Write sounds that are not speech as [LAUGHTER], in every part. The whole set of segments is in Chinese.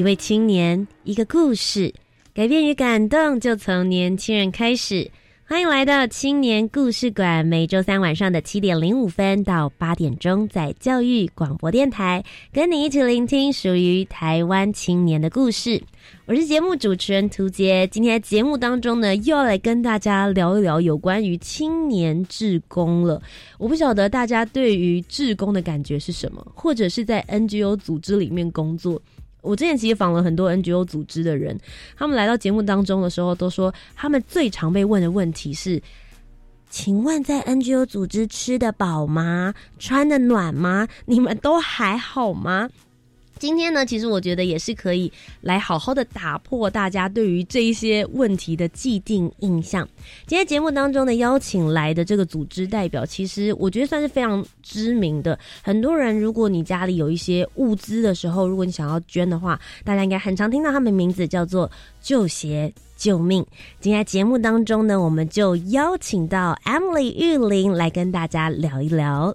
一位青年，一个故事，改变与感动就从年轻人开始。欢迎来到青年故事馆，每周三晚上的七点零五分到八点钟，在教育广播电台，跟你一起聆听属于台湾青年的故事。我是节目主持人涂杰，今天节目当中呢，又要来跟大家聊一聊有关于青年志工了。我不晓得大家对于志工的感觉是什么，或者是在 NGO 组织里面工作。我之前其实访了很多 NGO 组织的人，他们来到节目当中的时候，都说他们最常被问的问题是：请问在 NGO 组织吃得饱吗？穿得暖吗？你们都还好吗？今天呢，其实我觉得也是可以来好好的打破大家对于这一些问题的既定印象。今天节目当中呢，邀请来的这个组织代表，其实我觉得算是非常知名的。很多人，如果你家里有一些物资的时候，如果你想要捐的话，大家应该很常听到他们名字叫做“救鞋救命”。今天节目当中呢，我们就邀请到 Emily 玉玲来跟大家聊一聊。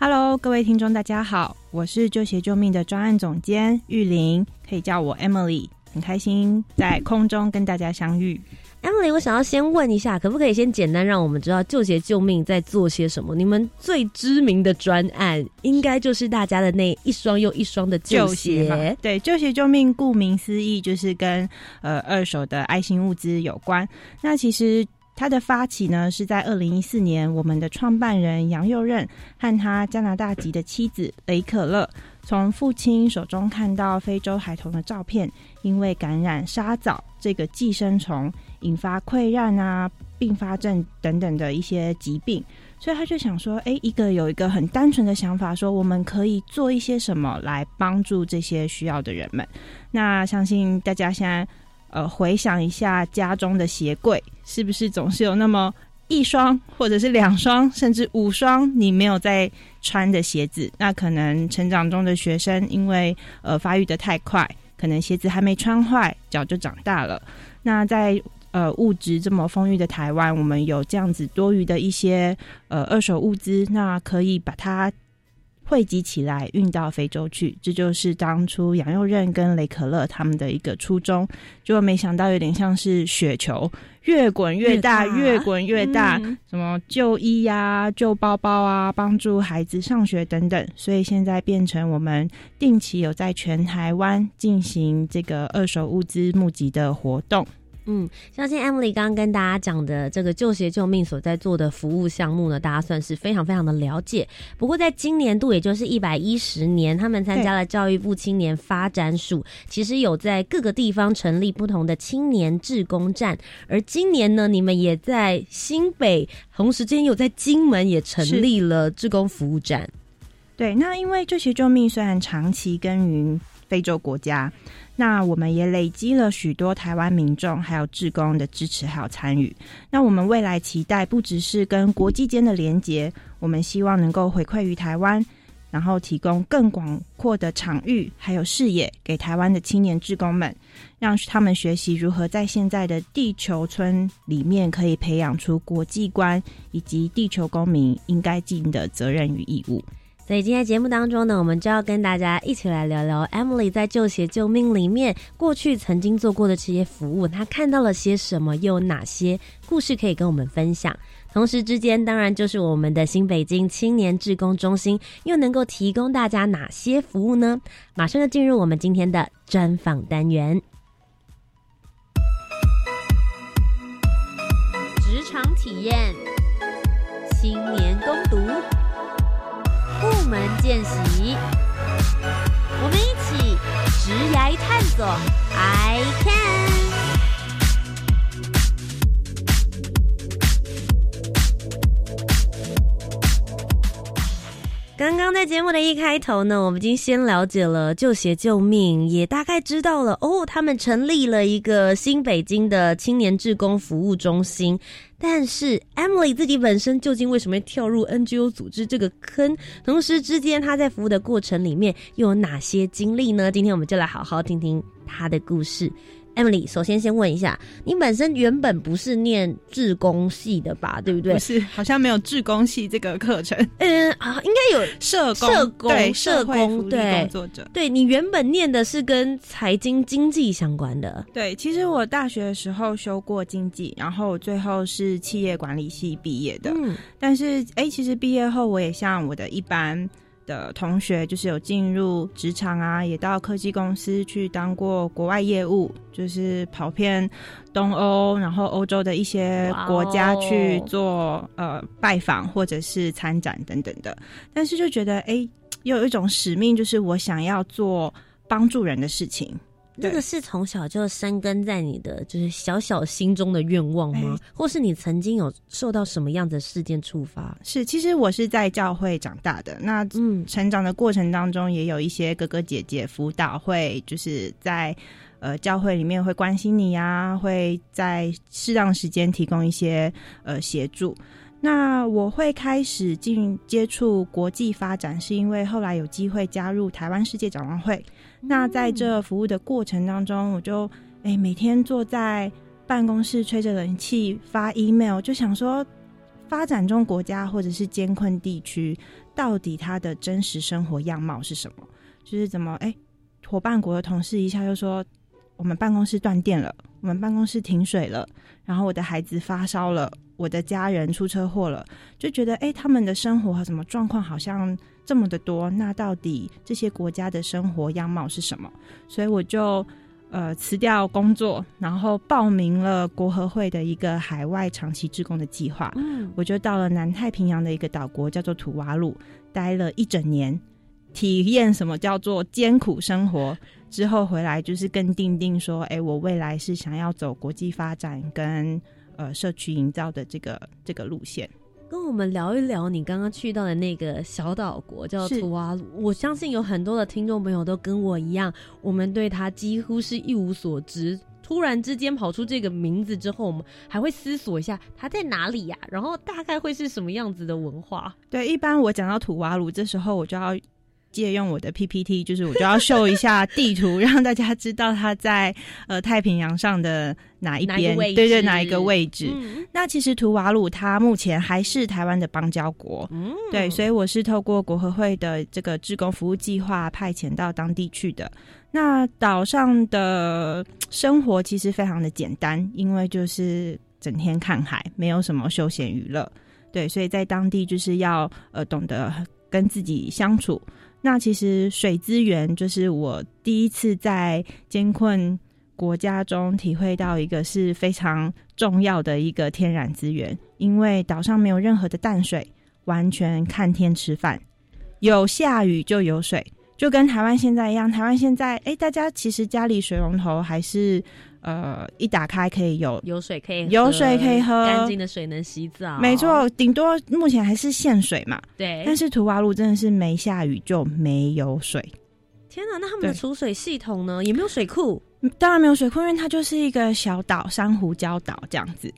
Hello，各位听众，大家好，我是救鞋救命的专案总监玉玲，可以叫我 Emily，很开心在空中跟大家相遇。Emily，我想要先问一下，可不可以先简单让我们知道救鞋救命在做些什么？你们最知名的专案，应该就是大家的那一双又一双的旧鞋。对，救鞋救命，顾名思义就是跟呃二手的爱心物资有关。那其实。它的发起呢，是在二零一四年，我们的创办人杨佑任和他加拿大籍的妻子雷可乐，从父亲手中看到非洲孩童的照片，因为感染沙蚤这个寄生虫，引发溃烂啊、并发症等等的一些疾病，所以他就想说，哎，一个有一个很单纯的想法，说我们可以做一些什么来帮助这些需要的人们。那相信大家现在。呃，回想一下家中的鞋柜，是不是总是有那么一双，或者是两双，甚至五双你没有在穿的鞋子？那可能成长中的学生，因为呃发育的太快，可能鞋子还没穿坏，脚就长大了。那在呃物质这么丰裕的台湾，我们有这样子多余的一些呃二手物资，那可以把它。汇集起来运到非洲去，这就是当初杨佑任跟雷可乐他们的一个初衷。结果没想到有点像是雪球，越滚越大，越滚越大。什么旧衣呀、旧包包啊，帮助孩子上学等等。所以现在变成我们定期有在全台湾进行这个二手物资募集的活动。嗯，相信 Emily 刚刚跟大家讲的这个救鞋救命所在做的服务项目呢，大家算是非常非常的了解。不过在今年度，也就是一百一十年，他们参加了教育部青年发展署，其实有在各个地方成立不同的青年志工站。而今年呢，你们也在新北，同时间有在金门也成立了志工服务站。对，那因为救鞋救命虽然长期耕耘非洲国家。那我们也累积了许多台湾民众还有志工的支持还有参与。那我们未来期待不只是跟国际间的连结，我们希望能够回馈于台湾，然后提供更广阔的场域还有视野给台湾的青年志工们，让他们学习如何在现在的地球村里面可以培养出国际观以及地球公民应该尽的责任与义务。所以今天节目当中呢，我们就要跟大家一起来聊聊 Emily 在救鞋救命里面过去曾经做过的这些服务，她看到了些什么，又有哪些故事可以跟我们分享。同时之间，当然就是我们的新北京青年志工中心又能够提供大家哪些服务呢？马上就进入我们今天的专访单元，职场体验，青年工。门见习，我们一起直来探索。I can。刚刚在节目的一开头呢，我们已经先了解了救鞋救命，也大概知道了哦，他们成立了一个新北京的青年志工服务中心。但是 Emily 自己本身究竟为什么会跳入 NGO 组织这个坑？同时之间，她在服务的过程里面又有哪些经历呢？今天我们就来好好听听她的故事。Emily，首先先问一下，你本身原本不是念志工系的吧？对不对？不是，好像没有志工系这个课程。嗯啊，应该有社工，社工，对，社工，对，工作者。对你原本念的是跟财经经济相关的。对，其实我大学的时候修过经济，然后最后是企业管理系毕业的。嗯，但是哎，其实毕业后我也像我的一般。的同学就是有进入职场啊，也到科技公司去当过国外业务，就是跑遍东欧，然后欧洲的一些国家去做呃拜访或者是参展等等的。但是就觉得哎，又有一种使命，就是我想要做帮助人的事情。这个是从小就生根在你的，就是小小心中的愿望吗？或是你曾经有受到什么样的事件触发？是，其实我是在教会长大的，那嗯，成长的过程当中也有一些哥哥姐姐辅导会，就是在呃教会里面会关心你呀，会在适当时间提供一些呃协助。那我会开始进接触国际发展，是因为后来有机会加入台湾世界展望会。那在这服务的过程当中，我就哎每天坐在办公室吹着冷气发 email，就想说发展中国家或者是艰困地区，到底它的真实生活样貌是什么？就是怎么哎伙伴国的同事一下就说我们办公室断电了，我们办公室停水了，然后我的孩子发烧了，我的家人出车祸了，就觉得哎他们的生活和什么状况好像。这么的多，那到底这些国家的生活样貌是什么？所以我就呃辞掉工作，然后报名了国合会的一个海外长期志工的计划。嗯，我就到了南太平洋的一个岛国，叫做土瓦鲁，待了一整年，体验什么叫做艰苦生活。之后回来就是更定定说，哎，我未来是想要走国际发展跟呃社区营造的这个这个路线。跟我们聊一聊你刚刚去到的那个小岛国，叫图瓦鲁。我相信有很多的听众朋友都跟我一样，我们对他几乎是一无所知。突然之间跑出这个名字之后，我们还会思索一下它在哪里呀？然后大概会是什么样子的文化？对，一般我讲到土瓦鲁，这时候我就要。借用我的 PPT，就是我就要秀一下地图，[LAUGHS] 让大家知道它在呃太平洋上的哪一边，对对，哪一个位置。那其实图瓦鲁它目前还是台湾的邦交国，对，所以我是透过国合会的这个志工服务计划派遣到当地去的。那岛上的生活其实非常的简单，因为就是整天看海，没有什么休闲娱乐，对，所以在当地就是要呃懂得跟自己相处。那其实水资源就是我第一次在艰困国家中体会到一个是非常重要的一个天然资源，因为岛上没有任何的淡水，完全看天吃饭，有下雨就有水，就跟台湾现在一样。台湾现在，哎，大家其实家里水龙头还是。呃，一打开可以有有水可以有水可以喝，干净的水能洗澡。没错，顶多目前还是限水嘛。对，但是图瓦路真的是没下雨就没有水。天哪，那他们的储水系统呢？也没有水库？当然没有水库，因为它就是一个小岛，珊瑚礁岛这样子。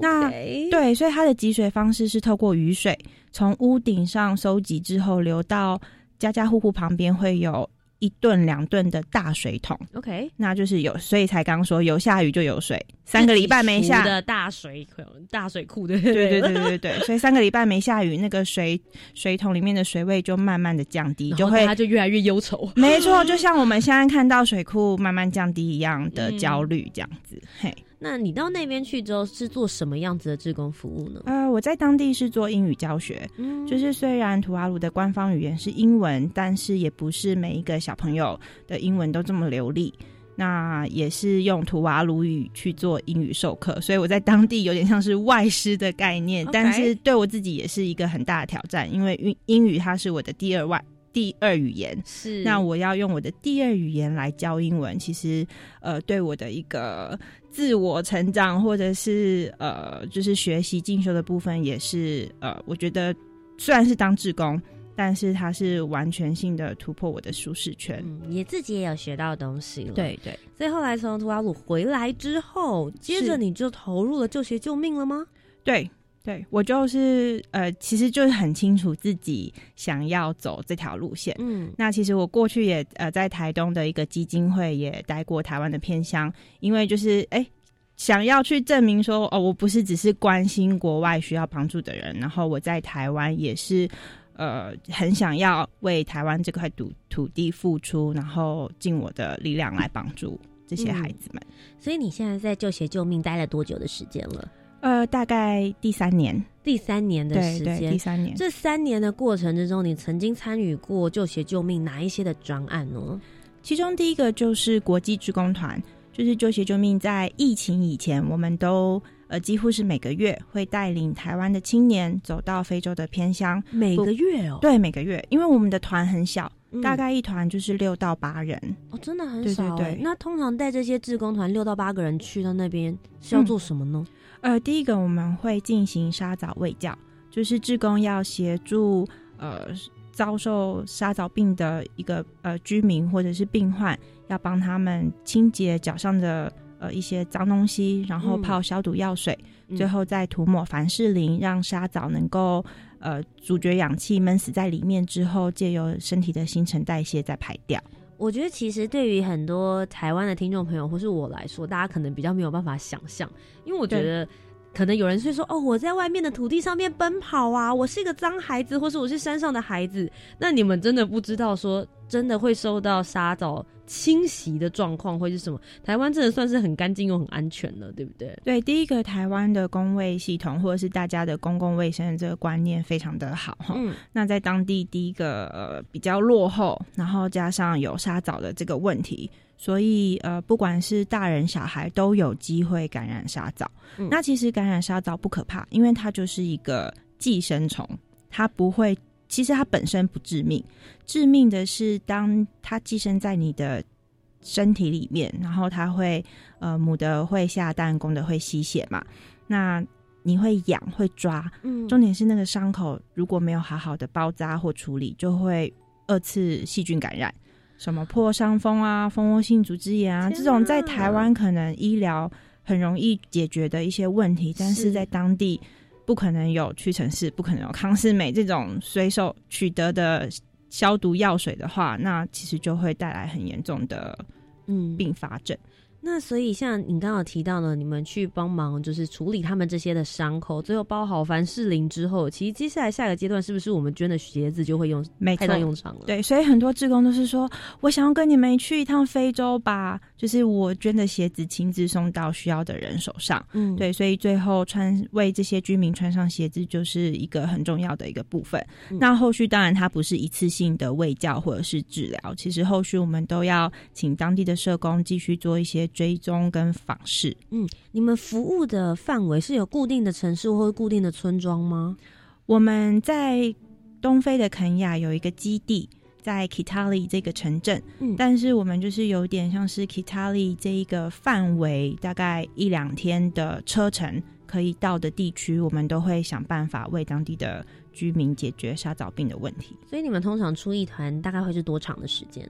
那对，所以它的集水方式是透过雨水从屋顶上收集之后，流到家家户户旁边会有。一顿两顿的大水桶，OK，那就是有，所以才刚说有下雨就有水，三个礼拜没下。的大水大水库对对对对对对，[LAUGHS] 所以三个礼拜没下雨，那个水水桶里面的水位就慢慢的降低，就会它就越来越忧愁。没错，就像我们现在看到水库慢慢降低一样的焦虑这样子，嘿。那你到那边去之后是做什么样子的志工服务呢？呃，我在当地是做英语教学，嗯，就是虽然图瓦鲁的官方语言是英文，但是也不是每一个小朋友的英文都这么流利。那也是用图瓦鲁语去做英语授课，所以我在当地有点像是外师的概念，但是对我自己也是一个很大的挑战，因为英英语它是我的第二外。第二语言是，那我要用我的第二语言来教英文，其实呃，对我的一个自我成长或者是呃，就是学习进修的部分，也是呃，我觉得虽然是当志工，但是它是完全性的突破我的舒适圈。嗯，也自己也有学到东西了。，对对所以后来从图瓦鲁回来之后，接着你就投入了救学救命了吗？对对，我就是呃，其实就是很清楚自己想要走这条路线。嗯那其实我过去也呃在台东的一个基金会也待过台湾的偏乡，因为就是哎。想要去证明说哦，我不是只是关心国外需要帮助的人，然后我在台湾也是，呃，很想要为台湾这块土土地付出，然后尽我的力量来帮助这些孩子们。所以你现在在救学救命待了多久的时间了？呃，大概第三年，第三年的时间第。三年。这三年的过程之中，你曾经参与过救学救命哪一些的专案呢？其中第一个就是国际志工团，就是救协救命，在疫情以前，我们都呃几乎是每个月会带领台湾的青年走到非洲的偏乡。每个月哦，对，每个月，因为我们的团很小，嗯大概一团就是六到八人。哦，真的很对对少哎。对那通常带这些志工团六到八个人去到那边是要做什么呢？呃，第一个我们会进行沙枣喂教，就是志工要协助呃遭受沙枣病的一个呃居民或者是病患，要帮他们清洁脚上的呃一些脏东西，然后嗯泡消毒药水，嗯最后再涂抹凡士林，让沙枣能够呃阻绝氧气闷死在里面之后，借由身体的新陈代谢再排掉。我觉得其实对于很多台湾的听众朋友或是我来说，大家可能比较没有办法想象，因为我觉得。可能有人会说：“哦，我在外面的土地上面奔跑啊，我是一个脏孩子，或是我是山上的孩子。”那你们真的不知道说，真的会受到沙枣侵袭的状况会是什么？台湾真的算是很干净又很安全了，对不对？对，第一个台湾的公卫系统或者是大家的公共卫生的这个观念非常的好哈。嗯，那在当地第一个呃比较落后，然后加上有沙枣的这个问题，所以呃不管是大人小孩都有机会感染沙枣。嗯那其实感染沙枣不可怕，因为它就是一个寄生虫，它不会，其实它本身不致命，致命的是当它寄生在你的身体里面，然后它会呃母的会下蛋，公的会吸血嘛，那你会痒会抓，嗯。重点是那个伤口如果没有好好的包扎或处理，就会二次细菌感染，什么破伤风啊、蜂窝性组织炎啊，天这种在台湾可能医疗很容易解决的一些问题，但是是。在当地不可能有屈臣氏，不可能有康士美这种随手取得的消毒药水的话，那其实就会带来很严重的嗯并发症。那所以像你刚刚提到呢，你们去帮忙就是处理他们这些的伤口，最后包好凡士林之后，其实接下来下一个阶段是不是我们捐的鞋子就会用派没错，上用场了？，对，所以很多志工都是说，我想要跟你们去一趟非洲吧，就是我捐的鞋子亲自送到需要的人手上。嗯，对，所以最后穿为这些居民穿上鞋子，就是一个很重要的一个部分。嗯那后续当然它不是一次性的喂教或者是治疗，其实后续我们都要请当地的社工继续做一些追踪跟访视。嗯，你们服务的范围是有固定的城市或固定的村庄吗？我们在东非的肯亚有一个基地，在 Kitali 这个城镇，嗯。但是我们就是有点像是 Kitali 这一个范围，大概一两天的车程可以到的地区，我们都会想办法为当地的居民解决沙枣病的问题。所以你们通常出一团大概会是多长的时间？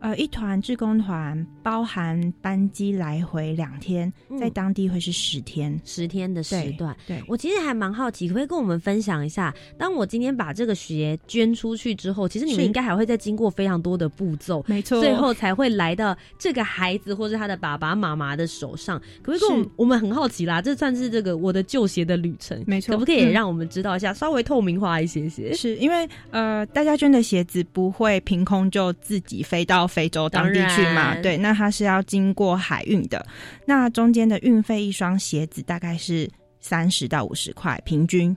呃，一团志工团包含班机来回两天，嗯在当地会是十天。十天的时段。对，我其实还蛮好奇，可不可以跟我们分享一下？当我今天把这个鞋捐出去之后，其实你们应该还会再经过非常多的步骤，没错最后才会来到这个孩子或是他的爸爸妈妈的手上。可不可以跟我们？我们很好奇啦，这算是这个我的旧鞋的旅程，没错可不可以让我们知道一下，稍微透明化一些些？是因为呃，大家捐的鞋子不会凭空就自己飞到非洲当地去嘛？对，那它是要经过海运的，那中间的运费一双鞋子大概是三十到五十块，平均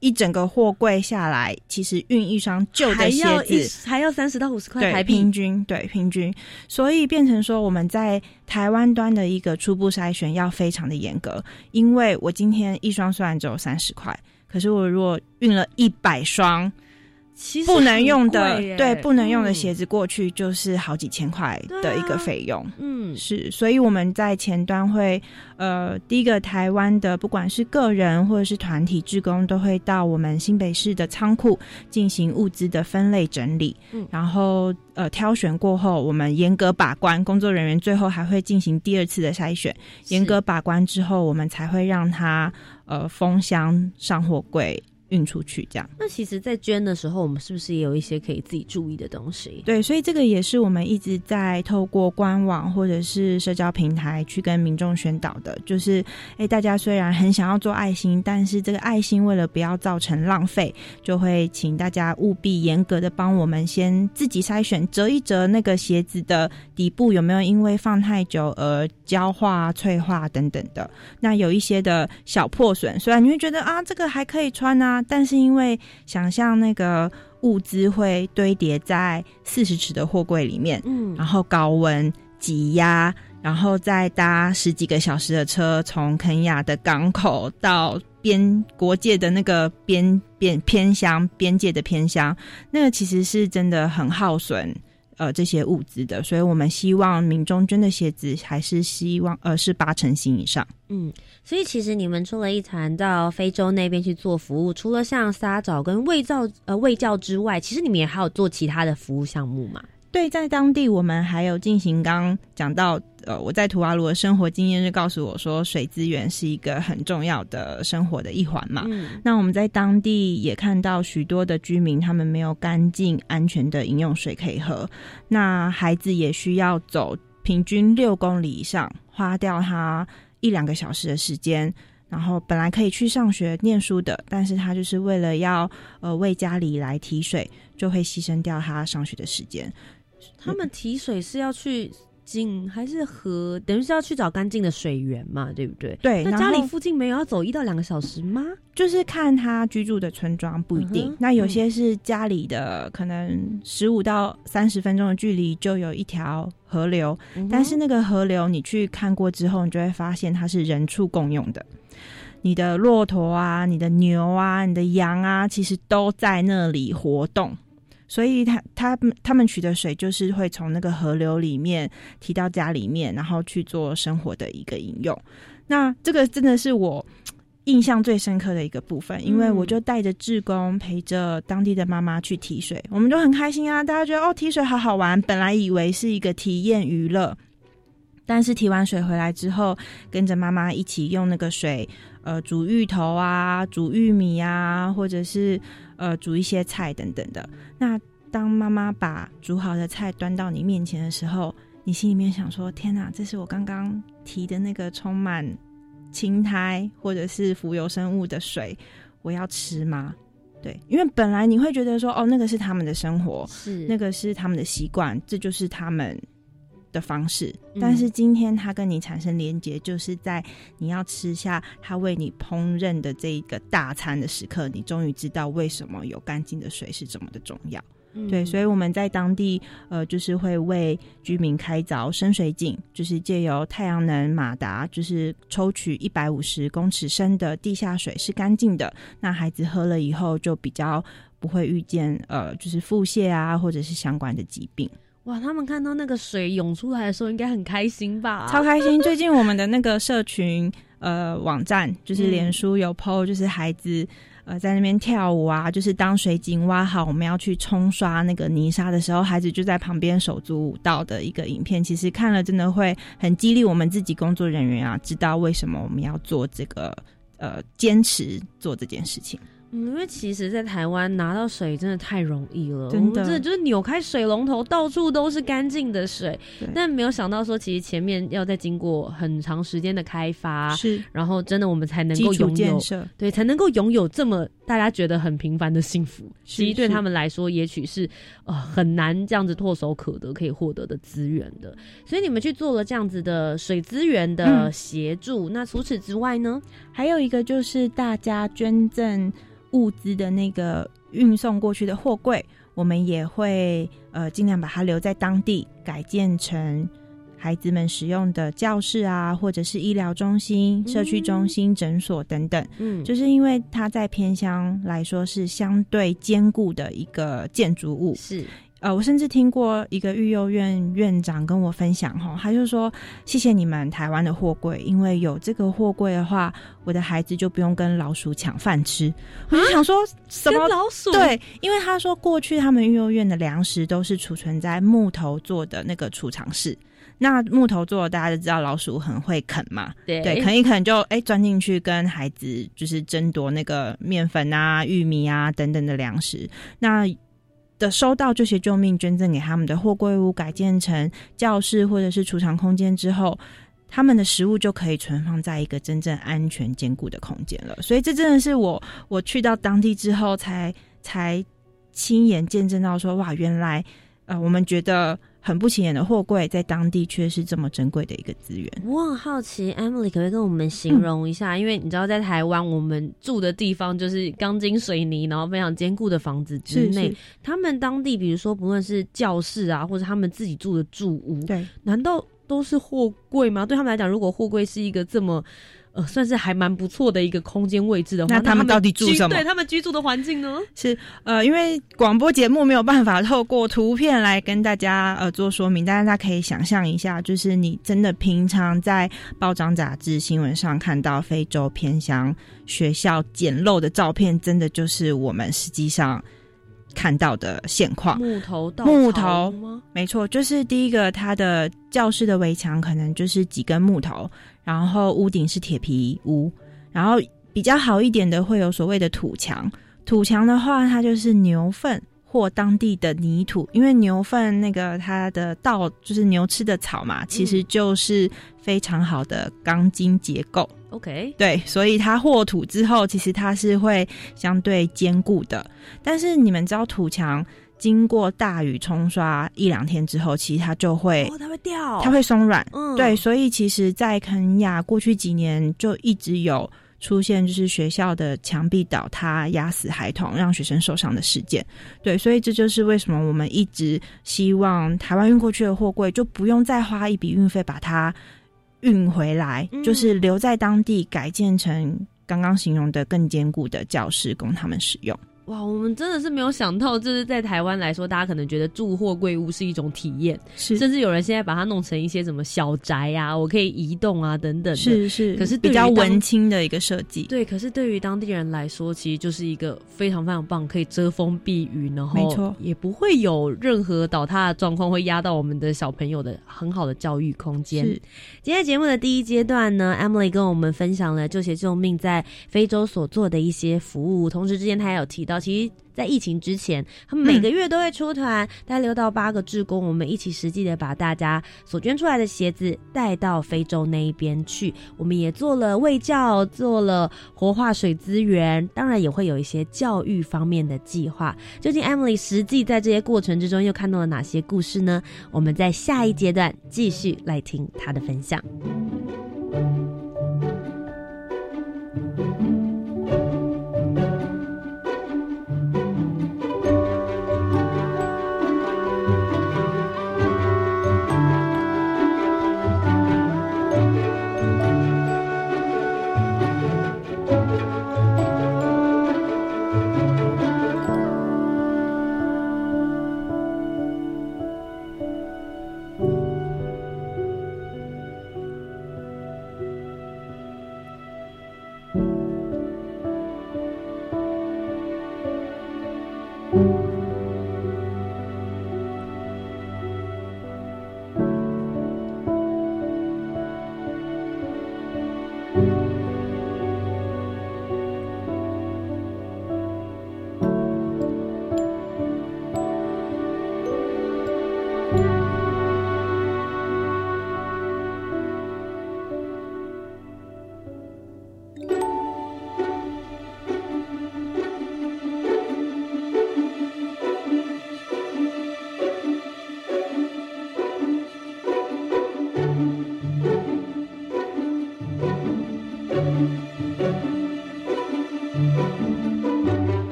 一整个货柜下来，其实运一双旧的鞋还要一子。还要三十到五十块对，台币平，均对平均，所以变成说我们在台湾端的一个初步筛选要非常的严格，因为我今天一双虽然只有三十块，可是我如果运了一百双，其实不能用的对不能用的嗯。鞋子过去就是好几千块的一个费用。嗯。是，所以我们在前端会，呃，第一个台湾的不管是个人或者是团体职工，都会到我们新北市的仓库进行物资的分类整理，嗯。然后呃挑选过后，我们严格把关，工作人员最后还会进行第二次的筛选，严格把关之后，我们才会让它呃封箱上货柜运出去，这样。那其实，在捐的时候，我们是不是也有一些可以自己注意的东西？对，所以这个也是我们一直在透过官网或者是社交平台去跟民众宣导的，就是，诶，大家虽然很想要做爱心，但是这个爱心为了不要造成浪费，就会请大家务必严格的帮我们先自己筛选，折一折那个鞋子的底部有没有因为放太久而焦化、脆化等等的。那有一些的小破损，虽然你会觉得啊，这个还可以穿啊，但是因为想象那个物资会堆叠在四十尺的货柜里面，嗯然后高温挤压，然后再搭十几个小时的车，从肯亚的港口到边国界的那个边边偏乡边界的偏乡，那个其实是真的很耗损。呃，这些物资的，所以我们希望民众捐的鞋子还是希望呃是八成新以上。嗯，所以其实你们出了一团到非洲那边去做服务，除了像沙枣跟卫造呃卫教之外，其实你们也还有做其他的服务项目嘛？对，在当地我们还有进行刚刚讲到，呃，我在图瓦卢的生活经验就告诉我说，水资源是一个很重要的生活的一环嘛。嗯那我们在当地也看到许多的居民，他们没有干净、安全的饮用水可以喝，那孩子也需要走平均六公里以上，花掉他一两个小时的时间。然后本来可以去上学念书的，但是他就是为了要呃为家里来提水，就会牺牲掉他上学的时间。他们提水是要去井还是河？等于是要去找干净的水源嘛，对不对？对，那家里附近没有要走一到两个小时吗？就是看他居住的村庄不一定，嗯那有些是家里的，可能十五到三十分钟的距离就有一条河流，嗯但是那个河流你去看过之后，你就会发现它是人畜共用的。你的骆驼啊，你的牛啊，你的羊啊，其实都在那里活动。所以他他们他们取的水就是会从那个河流里面提到家里面，然后去做生活的一个饮用。那这个真的是我印象最深刻的一个部分，因为嗯我就带着志工陪着当地的妈妈去提水，我们就很开心啊，大家觉得哦提水好好玩，本来以为是一个体验娱乐。但是提完水回来之后，跟着妈妈一起用那个水，呃，煮芋头啊，煮玉米啊，或者是呃煮一些菜等等的。那当妈妈把煮好的菜端到你面前的时候，你心里面想说：“天哪，这是我刚刚提的那个充满青苔或者是浮游生物的水，我要吃吗？”对，因为本来你会觉得说：“哦，那个是他们的生活，是那个是他们的习惯，这就是他们的方式。嗯但是今天他跟你产生连结，就是在你要吃下他为你烹饪的这一个大餐的时刻，你终于知道为什么有干净的水是这么的重要。对，所以以我们在当地呃，就是会为居民开凿深水井，就是借由太阳能马达，就是抽取一百五十公尺深的地下水是干净的，那孩子喝了以后就比较不会遇见呃，就是腹泻啊，或者是相关的疾病。哇，他们看到那个水涌出来的时候，应该很开心吧？超开心！最近我们的那个社群呃网站，就是嗯脸书有 PO，就是孩子呃在那边跳舞啊，就是当水井挖好，我们要去冲刷那个泥沙的时候，孩子就在旁边手足舞蹈的一个影片。其实看了真的会很激励我们自己工作人员啊，知道为什么我们要做这个呃坚持做这件事情。嗯，因为其实，在台湾拿到水真的太容易了，真的我们真的就是扭开水龙头，到处都是干净的水对。但没有想到说，其实前面要再经过很长时间的开发，是然后真的我们才能够拥有对，才能够拥有这么大家觉得很平凡的幸福。其实对他们来说，也许是呃很难这样子唾手可得可以获得的资源的。所以你们去做了这样子的水资源的嗯协助。那除此之外呢？还有一个就是大家捐赠物资的那个运送过去的货柜，我们也会呃尽量把它留在当地，改建成孩子们使用的教室啊，或者是医疗中心、社区中心、诊所等等。嗯，就是因为它在偏乡来说是相对坚固的一个建筑物。是。呃，我甚至听过一个育幼院院长跟我分享，哈，他就说：“谢谢你们台湾的货柜，因为有这个货柜的话，我的孩子就不用跟老鼠抢饭吃。”我就想说，什么老鼠？对，因为他说过去他们育幼院的粮食都是储存在木头做的那个储藏室，那木头做的大家都知道老鼠很会啃嘛，对，啃一啃就哎钻进去跟孩子就是争夺那个面粉啊、玉米啊等等的粮食，那。的收到这些救命捐赠给他们的货柜屋改建成教室或者是储藏空间之后，他们的食物就可以存放在一个真正安全坚固的空间了。所以这真的是我我去到当地之后才才亲眼见证到说哇，原来呃我们觉得。很不起眼的货柜，在当地却是这么珍贵的一个资源。我很好奇，Emily 可不可以跟我们形容一下？因为你知道，在台湾，我们住的地方就是钢筋水泥，然后非常坚固的房子之内。他们当地，比如说不论是教室啊，或者他们自己住的住屋，对，难道都是货柜吗？对他们来讲，如果货柜是一个这么……呃，算是还蛮不错的一个空间位置的话，那他们到底住什么？对他们居住的环境呢？是呃，因为广播节目没有办法透过图片来跟大家呃做说明，但是大家可以想象一下，就是你真的平常在报章杂志新闻上看到非洲偏乡学校简陋的照片，真的就是我们实际上看到的现况。木头到木头吗？没错，就是第一个，它的教室的围墙可能就是几根木头。然后屋顶是铁皮屋，然后比较好一点的会有所谓的土墙。土墙的话，它就是牛粪或当地的泥土，因为牛粪那个它的稻就是牛吃的草嘛，其实就是非常好的钢筋结构。OK，对，所以它和土之后，其实它是会相对坚固的。但是你们知道土墙？经过大雨冲刷一两天之后，其实它就会，它会掉，它会松软。嗯，对，所以其实，在肯亚过去几年就一直有出现，就是学校的墙壁倒塌压死孩童，让学生受伤的事件。对，所以这就是为什么我们一直希望台湾运过去的货柜就不用再花一笔运费把它运回来，就是留在当地改建成刚刚形容的更坚固的教室，供他们使用。哇，我们真的是没有想到，就是在台湾来说，大家可能觉得住货柜屋是一种体验，是，甚至有人现在把它弄成一些什么小宅啊，我可以移动啊，等等，是是，可是比较文青的一个设计。对，可是对于当地人来说，其实就是一个非常非常棒，可以遮风避雨，然后没错，也不会有任何倒塌的状况会压到我们的小朋友的很好的教育空间。今天节目的第一阶段呢，Emily 跟我们分享了救鞋救命在非洲所做的一些服务，同时之间他也有提到，其实。在疫情之前，他们每个月都会出团，带六到八个志工，我们一起实际的把大家所捐出来的鞋子带到非洲那一边去。我们也做了卫教，做了活化水资源，当然也会有一些教育方面的计划。究竟 Emily 实际在这些过程之中又看到了哪些故事呢？我们在下一阶段继续来听她的分享。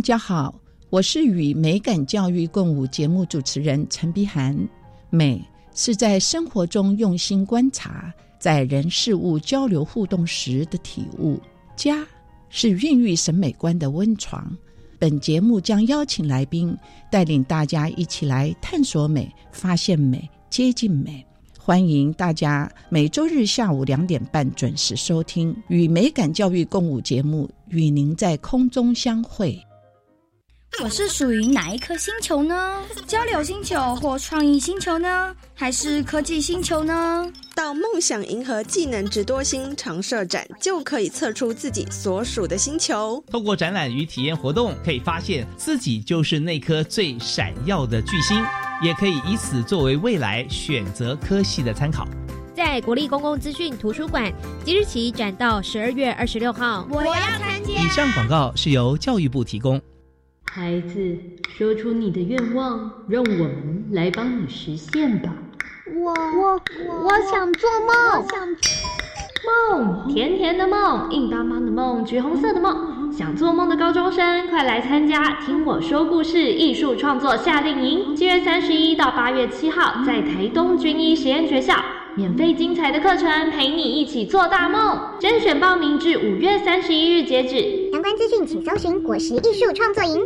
大家好，我是与美感教育共舞节目主持人陈碧涵。美是在生活中用心观察，在人事物交流互动时的体悟。家是孕育审美观的温床。本节目将邀请来宾，带领大家一起来探索美、发现美、接近美。欢迎大家每周日下午两点半准时收听《与美感教育共舞》节目，与您在空中相会。我是属于哪一颗星球呢？交流星球或创意星球呢？还是科技星球呢？到梦想银河技能直多星常设展，就可以测出自己所属的星球。透过展览与体验活动，可以发现自己就是那颗最闪耀的巨星，也可以以此作为未来选择科系的参考。在国立公共资讯图书馆，即日起展到十二月二十六号。我要参加。以上广告是由教育部提供。孩子，说出你的愿望，让我们来帮你实现吧。我我我想做梦，想梦甜甜的梦，硬邦邦的梦，橘红色的梦。想做梦的高中生，快来参加《听我说故事》艺术创作夏令营，七月三十一到八月七号，在台东军医实验学校。免费精彩的课程，陪你一起做大梦。甄选报名至五月三十一日截止。相关资讯请搜寻“果实艺术创作营”。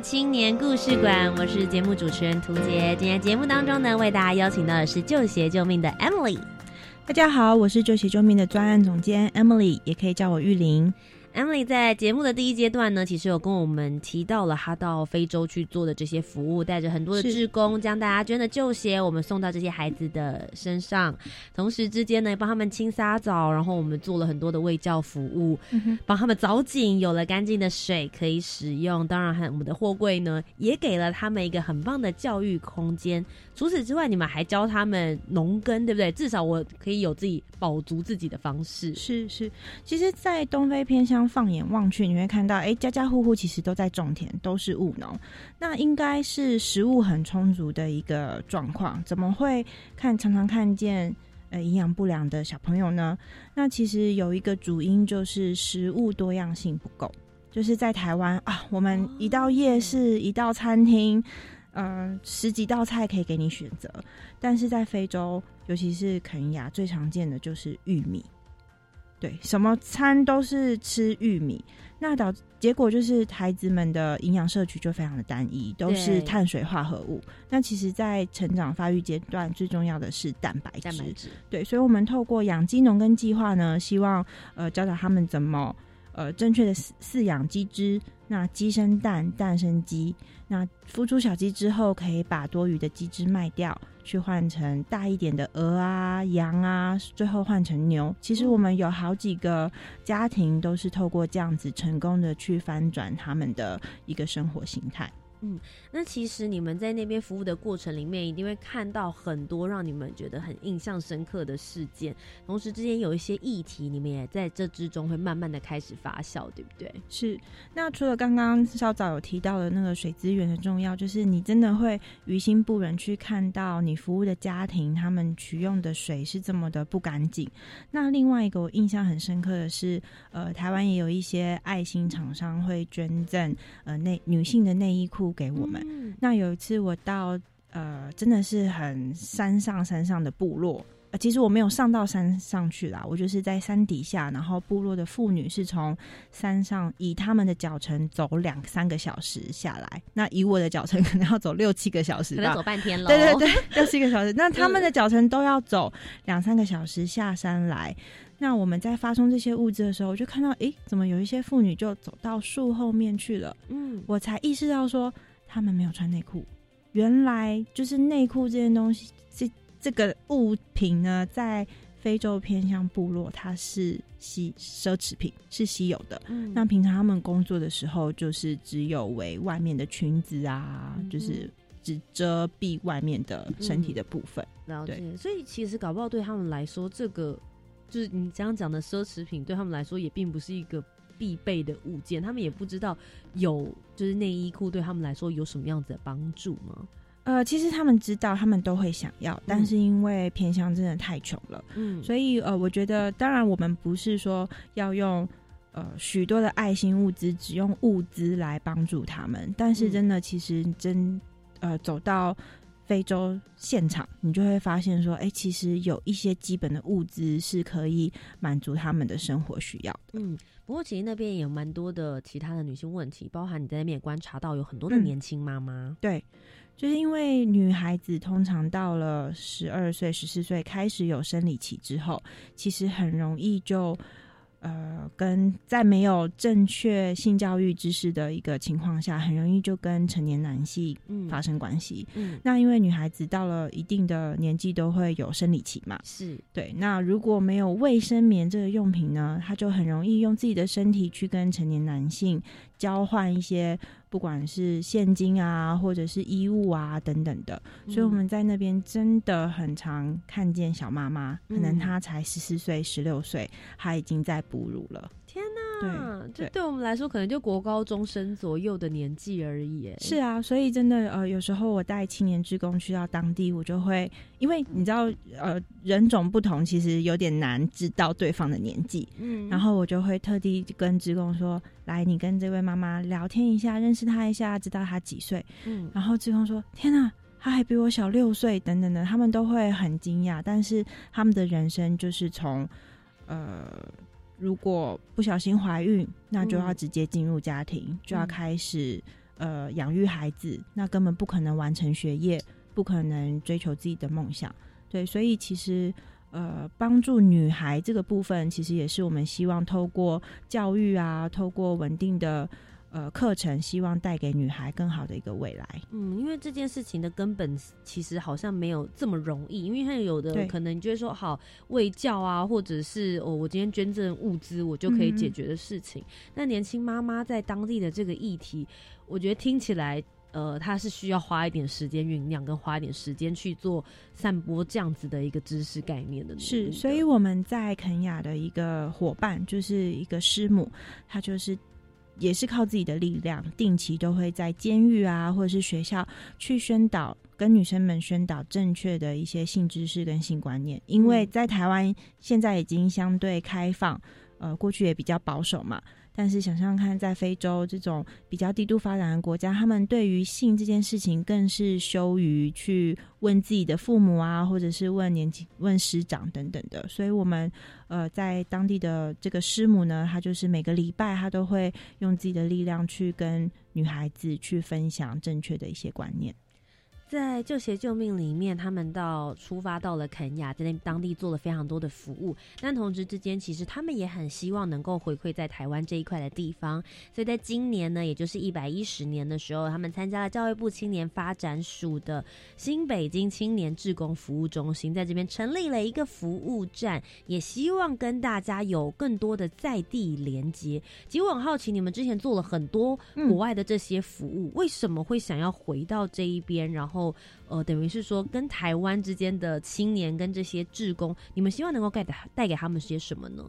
青年故事馆，我是节目主持人涂杰。今天节目当中呢，为大家邀请到的是救鞋救命的 Emily。大家好，我是救鞋救命的专案总监 Emily，也可以叫我玉玲。Emily 在节目的第一阶段呢，其实有跟我们提到了他到非洲去做的这些服务，带着很多的志工，将大家捐的旧鞋，我们送到这些孩子的身上，同时之间呢，帮他们清沙澡，然后我们做了很多的喂教服务，帮他们凿井，有了干净的水可以使用。当然，还我们的货柜呢，也给了他们一个很棒的教育空间。除此之外，你们还教他们农耕，对不对？至少我可以有自己保足自己的方式。是是，其实，在东非偏乡放眼望去，你会看到，哎，家家户户其实都在种田，都是务农。那应该是食物很充足的一个状况，怎么会看常常看见呃营养不良的小朋友呢？那其实有一个主因就是食物多样性不够。就是在台湾啊，我们一到夜市，一到餐厅。嗯，十几道菜可以给你选择，但是在非洲，尤其是肯亚，最常见的就是玉米。对，什么餐都是吃玉米，那导结果就是孩子们的营养摄取就非常的单一，都是碳水化合物。那其实，在成长发育阶段，最重要的是蛋白质。蛋白质。对，所以我们透过养鸡农耕计划呢，希望呃教导他们怎么呃正确的饲饲养鸡只。那鸡生蛋，蛋生鸡。那孵出小鸡之后，可以把多余的鸡只卖掉，去换成大一点的鹅啊、羊啊，最后换成牛。其实我们有好几个家庭都是透过这样子成功的去翻转他们的一个生活形态。嗯，那其实你们在那边服务的过程里面，一定会看到很多让你们觉得很印象深刻的事件。同时之间有一些议题，你们也在这之中会慢慢的开始发酵，对不对？是。那除了刚刚稍早有提到的那个水资源的重要，就是你真的会于心不忍去看到你服务的家庭，他们取用的水是这么的不干净。那另外一个我印象很深刻的是，呃，台湾也有一些爱心厂商会捐赠呃内女性的内衣裤。给我们。那有一次我到呃，真的是很山上山上的部落。呃，其实我没有上到山上去啦，我就是在山底下。然后部落的妇女是从山上以他们的脚程走两三个小时下来。那以我的脚程可能要走六七个小时，可能走半天了。对对对，六七个小时。那他们的脚程都要走两三个小时下山来。那我们在发送这些物资的时候，我就看到，诶，怎么有一些妇女就走到树后面去了？嗯，我才意识到说，他们没有穿内裤。原来就是内裤这件东西，这这个物品呢，在非洲偏向部落，它是稀奢侈品，是稀有的。嗯那平常他们工作的时候，就是只有为外面的裙子啊，嗯就是只遮蔽外面的身体的部分。了解，对所以其实搞不好对他们来说，这个就是你这样讲的奢侈品，对他们来说也并不是一个必备的物件，他们也不知道有就是内衣裤对他们来说有什么样子的帮助吗？呃，其实他们知道，他们都会想要，但是因为偏乡真的太穷了，嗯。所以呃，我觉得当然我们不是说要用呃许多的爱心物资，只用物资来帮助他们，但是真的其实真呃走到非洲现场，你就会发现说，哎、其实有一些基本的物资是可以满足他们的生活需要的。嗯，不过其实那边也有蛮多的其他的女性问题，包含你在那边也观察到有很多的嗯年轻妈妈，对，就是因为女孩子通常到了十二岁、十四岁开始有生理期之后，其实很容易就呃，跟在没有正确性教育知识的一个情况下，很容易就跟成年男性嗯发生关系。嗯，那因为女孩子到了一定的年纪都会有生理期嘛，是对。那如果没有卫生棉这个用品呢，她就很容易用自己的身体去跟成年男性交换一些，不管是现金啊，或者是衣物啊等等的。所以我们在那边真的很常看见小妈妈，可能嗯她才十四岁、十六岁，她已经在哺乳了。对对这对我们来说可能就国高中生左右的年纪而已，哎，是啊，所以真的呃，有时候我带青年职工去到当地，我就会因为你知道呃人种不同，其实有点难知道对方的年纪，嗯然后我就会特地跟职工说：“来，你跟这位妈妈聊天一下，认识她一下，知道她几岁。”嗯然后职工说：“天哪，她还比我小六岁，等等的。”他们都会很惊讶，但是他们的人生就是从呃，如果不小心怀孕，那就要嗯直接进入家庭，就要嗯开始呃养育孩子，那根本不可能完成学业，不可能追求自己的梦想。对，所以其实呃，帮助女孩这个部分，其实也是我们希望透过教育啊，透过稳定的呃课程，希望带给女孩更好的一个未来。嗯，因为这件事情的根本其实好像没有这么容易，因为像有的可能你就会说好卫教啊，或者是哦，我今天捐赠物资，我就可以解决的事情。那年轻妈妈在当地的这个议题，我觉得听起来。呃，她是需要花一点时间酝酿，跟花一点时间去做散播这样子的一个知识概念的是，所以我们在肯雅的一个伙伴，就是一个师母，她就是也是靠自己的力量，定期都会在监狱啊，或者是学校去宣导，跟女生们宣导正确的一些性知识跟性观念。因为在台湾现在已经相对开放，呃，过去也比较保守嘛。但是想想看，在非洲这种比较低度发展的国家，他们对于性这件事情更是羞于去问自己的父母啊，或者是问年轻、问师长等等的。所以，我们呃在当地的这个师母呢，她就是每个礼拜她都会用自己的力量去跟女孩子去分享正确的一些观念。在救鞋救命里面，他们到出发到了肯雅，在那当地做了非常多的服务。但同时之间，其实他们也很希望能够回馈在台湾这一块的地方。所以在今年呢，也就是一百一十年的时候，他们参加了教育部青年发展署的新北京青年志工服务中心，在这边成立了一个服务站，也希望跟大家有更多的在地连接。其实我很好奇，你们之前做了很多国外的这些服务，为什么会想要回到这一边？然后，呃，等于是说跟台湾之间的青年跟这些志工，你们希望能够带带给他们些什么呢？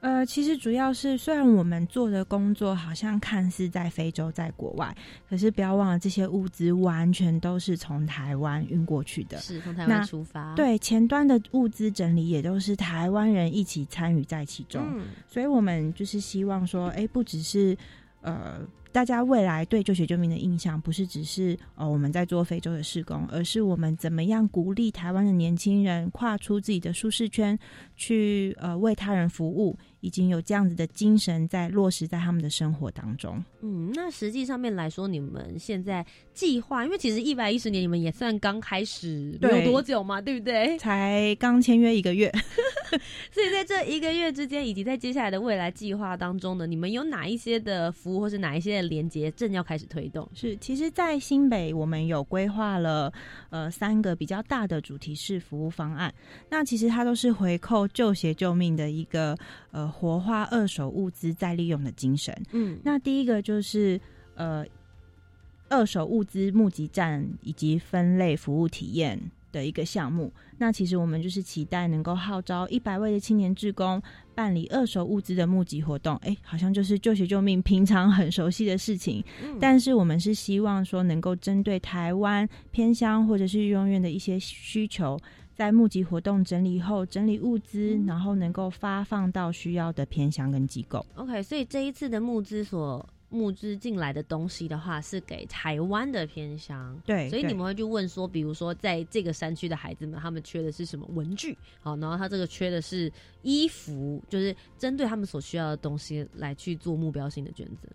呃，其实主要是，虽然我们做的工作好像看似在非洲、在国外，可是不要忘了，这些物资完全都是从台湾运过去的，是从台湾出发，，对，前端的物资整理也都是台湾人一起参与在其中，嗯所以我们就是希望说，哎，不只是呃，大家未来对就学救民的印象，不是只是呃我们在做非洲的施工，而是我们怎么样鼓励台湾的年轻人跨出自己的舒适圈，去呃为他人服务，已经有这样子的精神在落实在他们的生活当中。嗯，那实际上面来说，你们现在计划，因为其实一百一十年你们也算刚开始没有多久嘛，对不对？才刚签约一个月，[LAUGHS] 所以在这一个月之间，以及在接下来的未来计划当中呢，你们有哪一些的服务或是哪一些的连接正要开始推动。是，其实，在新北我们有规划了呃三个比较大的主题式服务方案，那其实它都是回扣旧鞋救命的一个呃活化二手物资再利用的精神。嗯，那第一个就是呃二手物资募集站以及分类服务体验。的一个项目，那其实我们就是期待能够号召一百位的青年志工办理二手物资的募集活动。哎，好像就是救学救命，平常很熟悉的事情。嗯但是我们是希望说，能够针对台湾偏乡或者是育幼院的一些需求，在募集活动整理后，整理物资，然后能够发放到需要的偏乡跟机构。OK，所以这一次的募资所。募资进来的东西的话，是给台湾的偏乡，对，所以你们会去问说，比如说在这个山区的孩子们，他们缺的是什么文具？好，然后他这个缺的是衣服，就是针对他们所需要的东西来去做目标性的捐赠。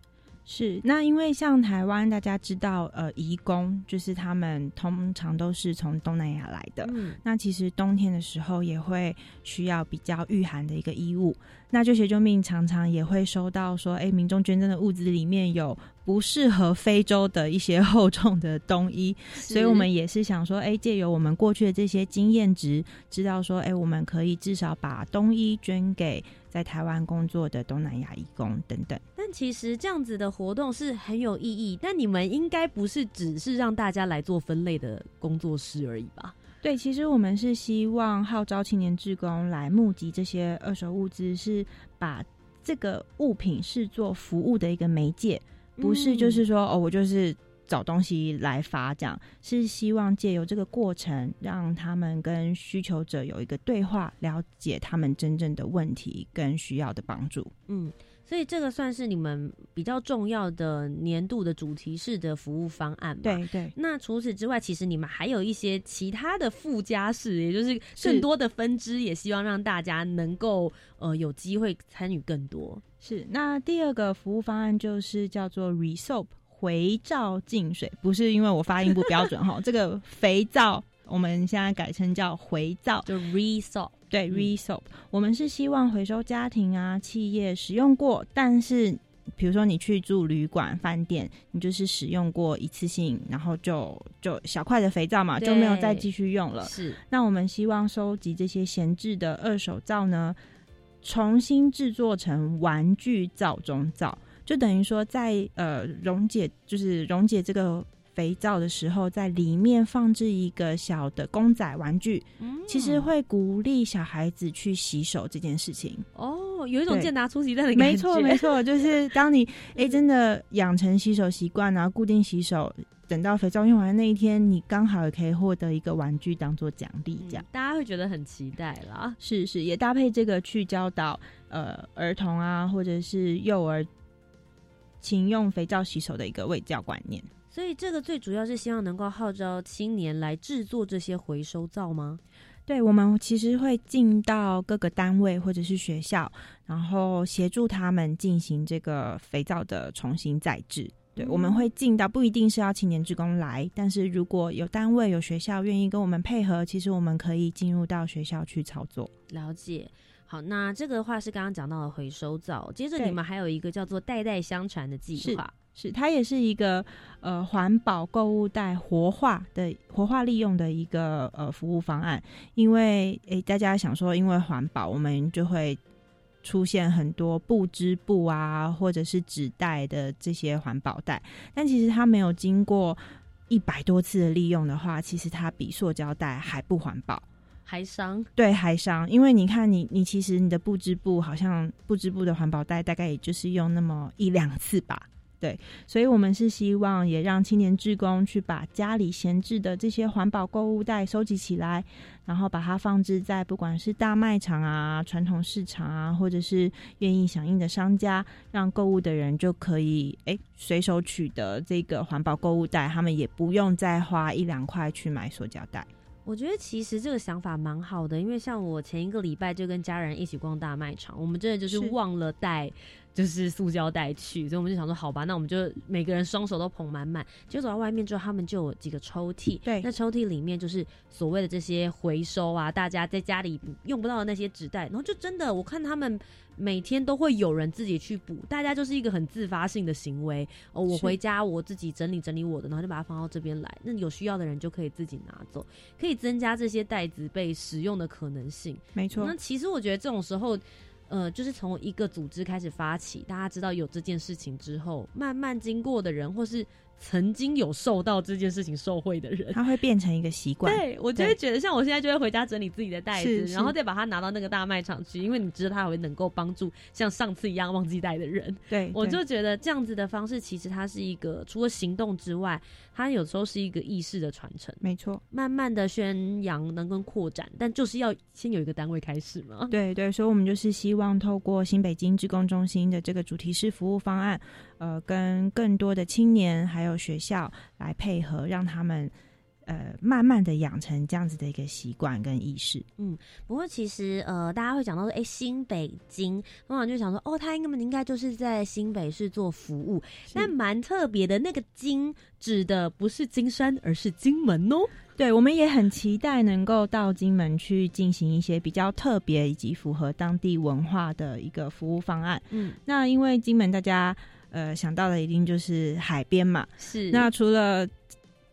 是，那因为像台湾，大家知道，呃，移工就是他们通常都是从东南亚来的。嗯，那其实冬天的时候也会需要比较御寒的一个衣物。那救协救命常常也会收到说，哎，民众捐赠的物资里面有不适合非洲的一些 [LAUGHS] 厚重的冬衣，所以我们也是想说，哎，借由我们过去的这些经验值，知道说，哎，我们可以至少把冬衣捐给。在台湾工作的东南亚义工等等，但其实这样子的活动是很有意义。但你们应该不是只是让大家来做分类的工作室而已吧？对，其实我们是希望号召青年志工来募集这些二手物资，是把这个物品视作服务的一个媒介，不是就是说哦，我就是。找东西来发，这样是希望借由这个过程，让他们跟需求者有一个对话，了解他们真正的问题跟需要的帮助。嗯，所以这个算是你们比较重要的年度的主题式的服务方案。对对。那除此之外，其实你们还有一些其他的附加式，也就是更多的分支，也希望让大家能够呃有机会参与更多。是。那第二个服务方案就是叫做 Resoap。肥皂净水不是因为我发音不标准哈，[LAUGHS] 这个肥皂我们现在改成叫回皂，就 resoap。对，resoap，我们是希望回收家庭啊、企业使用过，但是比如说你去住旅馆、饭店，你就是使用过一次性，然后就就小块的肥皂嘛，就没有再继续用了。是，那我们希望收集这些闲置的二手皂呢，重新制作成玩具皂中皂。就等于说，在呃溶解，就是溶解这个肥皂的时候，在里面放置一个小的公仔玩具，其实会鼓励小孩子去洗手这件事情。哦，有一种健达出奇蛋的感觉。没错，没错，就是当你哎真的养成洗手习惯，然后固定洗手，等到肥皂用完那一天，你刚好也可以获得一个玩具当做奖励，这样大家会觉得很期待啦。是是，也搭配这个去教导呃儿童啊，或者是幼儿。请用肥皂洗手的一个卫教观念，所以这个最主要是希望能够号召青年来制作这些回收皂吗？对，我们其实会进到各个单位或者是学校，然后协助他们进行这个肥皂的重新再制。对，我们会进到不一定是要青年职工来，但是如果有单位有学校愿意跟我们配合，其实我们可以进入到学校去操作。了解。好，那这个的话是刚刚讲到的回收皂，接着你们还有一个叫做代代相传的计划，是它也是一个呃环保购物袋活化的活化利用的一个呃服务方案。因为诶，大家想说，因为环保，我们就会出现很多布织布啊，或者是纸袋的这些环保袋，但其实它没有经过一百多次的利用的话，其实它比塑胶袋还不环保。还伤对还伤，因为你看你你其实你的布织布好像布织布的环保袋大概也就是用那么一两次吧，对，所以我们是希望也让青年志工去把家里闲置的这些环保购物袋收集起来，然后把它放置在不管是大卖场啊、传统市场啊，或者是愿意响应的商家，让购物的人就可以哎随手取得这个环保购物袋，他们也不用再花一两块去买塑胶袋。我觉得其实这个想法蛮好的，因为像我前一个礼拜就跟家人一起逛大卖场，我们真的就是忘了带就是塑胶袋去，所以我们就想说，好吧，那我们就每个人双手都捧满满。结果走到外面之后，他们就有几个抽屉，对，那抽屉里面就是所谓的这些回收啊，大家在家里用不到的那些纸袋，然后就真的，我看他们每天都会有人自己去补，大家就是一个很自发性的行为。哦，我回家我自己整理整理我的，然后就把它放到这边来，那有需要的人就可以自己拿走，可以增加这些袋子被使用的可能性。没错，那其实我觉得这种时候。呃，就是从一个组织开始发起，大家知道有这件事情之后，慢慢经过的人，或是。曾经有受到这件事情受贿的人，他会变成一个习惯。对我就会觉得，像我现在就会回家整理自己的袋子，然后再把它拿到那个大卖场去，因为你知道它会能够帮助像上次一样忘记带的人。[LAUGHS] 对，我就觉得这样子的方式，其实它是一个除了行动之外，它有时候是一个意识的传承。没错，慢慢的宣扬能跟扩展，但就是要先有一个单位开始嘛。对对，所以我们就是希望透过新北京职工中心的这个主题式服务方案。呃，跟更多的青年还有学校来配合，让他们呃慢慢的养成这样子的一个习惯跟意识。嗯，不过其实呃，大家会讲到说，哎，新北京，通常就想说，哦，他应该应该就是在新北市做服务，但蛮特别的，那个“金”指的不是金山，而是金门哦。对，我们也很期待能够到金门去进行一些比较特别以及符合当地文化的一个服务方案。嗯，那因为金门大家。呃，想到的一定就是海边嘛。是。那除了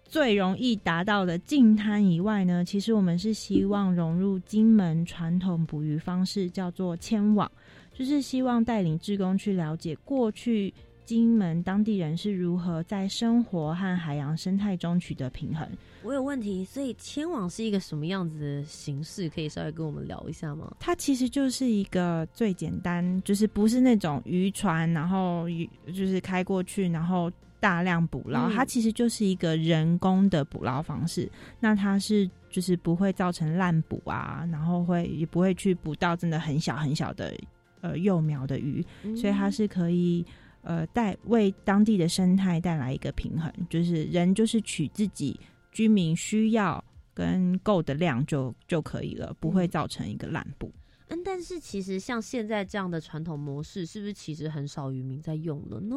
最容易达到的近滩以外呢，其实我们是希望融入金门传统捕鱼方式，叫做牵网，就是希望带领志工去了解过去。金门当地人是如何在生活和海洋生态中取得平衡？我有问题，所以牵网是一个什么样子的形式？可以稍微跟我们聊一下吗？它其实就是一个最简单，就是不是那种渔船，然后就是开过去，然后大量捕捞。它其实就是一个人工的捕捞方式。那它是就是不会造成滥捕啊，然后会也不会去捕到真的很小很小的呃幼苗的鱼，所以它是可以。呃，带为当地的生态带来一个平衡，就是人就是取自己居民需要跟够的量就就可以了，不会造成一个滥捕。嗯，但是其实像现在这样的传统模式，是不是其实很少渔民在用了呢？